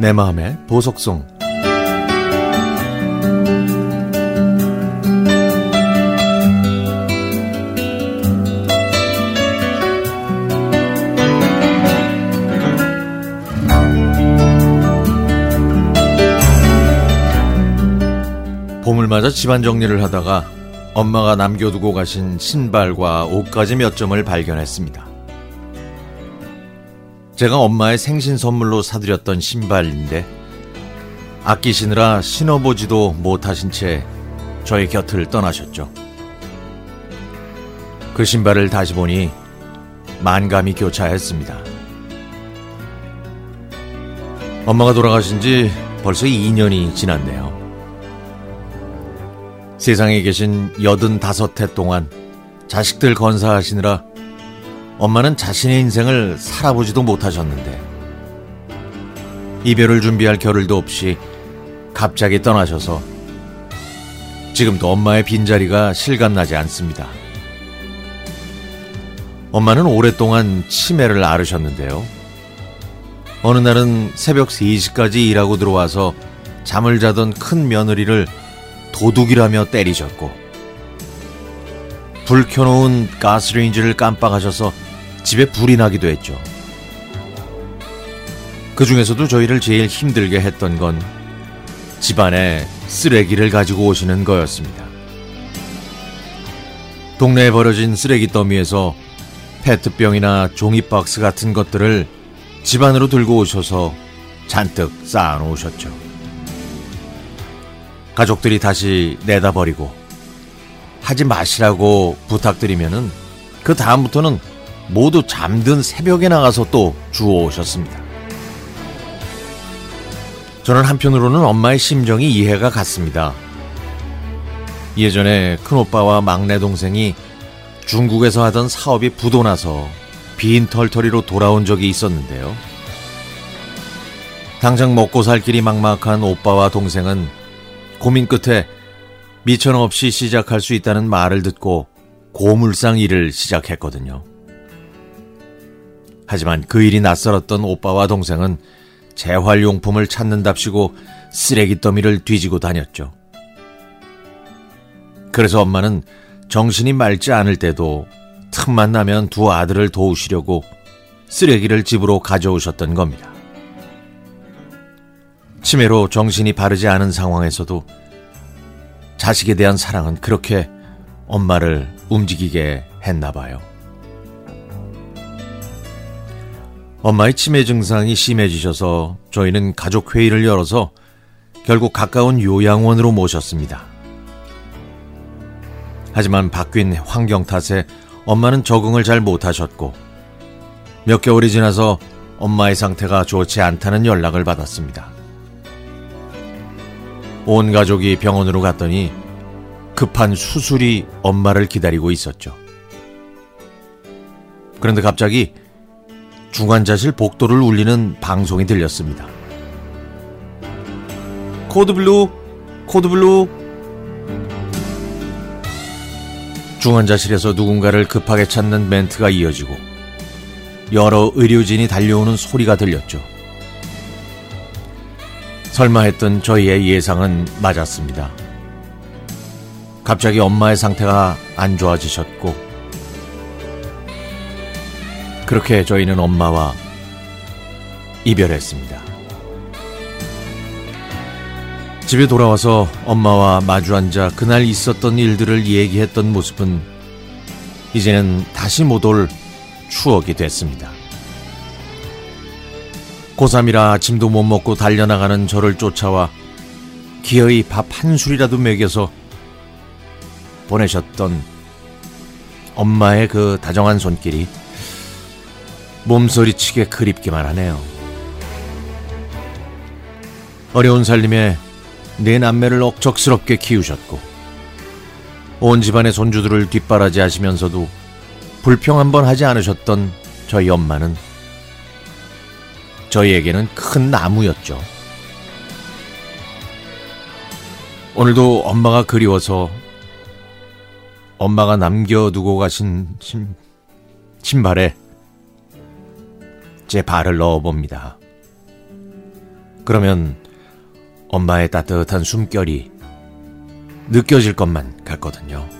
내 마음의 보석송. 봄을 맞아 집안 정리를 하다가 엄마가 남겨두고 가신 신발과 옷가지 몇 점을 발견했습니다. 제가 엄마의 생신 선물로 사드렸던 신발인데 아끼시느라 신어보지도 못하신 채 저의 곁을 떠나셨죠. 그 신발을 다시 보니 만감이 교차했습니다. 엄마가 돌아가신 지 벌써 2년이 지났네요. 세상에 계신 85해 동안 자식들 건사하시느라 엄마는 자신의 인생을 살아보지도 못하셨는데 이별을 준비할 겨를도 없이 갑자기 떠나셔서 지금도 엄마의 빈자리가 실감나지 않습니다. 엄마는 오랫동안 치매를 앓으셨는데요. 어느 날은 새벽 3시까지 일하고 들어와서 잠을 자던 큰 며느리를 도둑이라며 때리셨고 불 켜놓은 가스레인지를 깜빡하셔서 집에 불이 나기도 했죠. 그 중에서도 저희를 제일 힘들게 했던 건 집안에 쓰레기를 가지고 오시는 거였습니다. 동네에 버려진 쓰레기 더미에서 페트병이나 종이박스 같은 것들을 집 안으로 들고 오셔서 잔뜩 쌓아놓으셨죠. 가족들이 다시 내다버리고 하지 마시라고 부탁드리면은 그 다음부터는 모두 잠든 새벽에 나가서 또 주워오셨습니다. 저는 한편으로는 엄마의 심정이 이해가 갔습니다. 예전에 큰오빠와 막내 동생이 중국에서 하던 사업이 부도나서 빈 털터리로 돌아온 적이 있었는데요. 당장 먹고 살 길이 막막한 오빠와 동생은 고민 끝에 미천 없이 시작할 수 있다는 말을 듣고 고물상 일을 시작했거든요. 하지만 그 일이 낯설었던 오빠와 동생은 재활용품을 찾는답시고 쓰레기 더미를 뒤지고 다녔죠. 그래서 엄마는 정신이 맑지 않을 때도 틈만 나면 두 아들을 도우시려고 쓰레기를 집으로 가져오셨던 겁니다. 치매로 정신이 바르지 않은 상황에서도 자식에 대한 사랑은 그렇게 엄마를 움직이게 했나 봐요. 엄마의 치매 증상이 심해지셔서 저희는 가족 회의를 열어서 결국 가까운 요양원으로 모셨습니다. 하지만 바뀐 환경 탓에 엄마는 적응을 잘 못하셨고 몇 개월이 지나서 엄마의 상태가 좋지 않다는 연락을 받았습니다. 온 가족이 병원으로 갔더니 급한 수술이 엄마를 기다리고 있었죠. 그런데 갑자기 중환자실 복도를 울리는 방송이 들렸습니다. code blue, code blue. 중환자실에서 누군가를 급하게 찾는 멘트가 이어지고 여러 의료진이 달려오는 소리가 들렸죠. 설마 했던 저희의 예상은 맞았습니다. 갑자기 엄마의 상태가 안 좋아지셨고 그렇게 저희는 엄마와 이별했습니다. 집에 돌아와서 엄마와 마주 앉아 그날 있었던 일들을 얘기했던 모습은 이제는 다시 못 올 추억이 됐습니다. 고3이라 아침도 못 먹고 달려나가는 저를 쫓아와 기어이 밥 한 술이라도 먹여서 보내셨던 엄마의 그 다정한 손길이 몸소리치게 그립기만 하네요. 어려운 살림에 내 남매를 억척스럽게 키우셨고 온 집안의 손주들을 뒷바라지 하시면서도 불평 한번 하지 않으셨던 저희 엄마는 저희에게는 큰 나무였죠. 오늘도 엄마가 그리워서 엄마가 남겨두고 가신 신, 신발에 제 발을 넣어봅니다. 그러면 엄마의 따뜻한 숨결이 느껴질 것만 같거든요.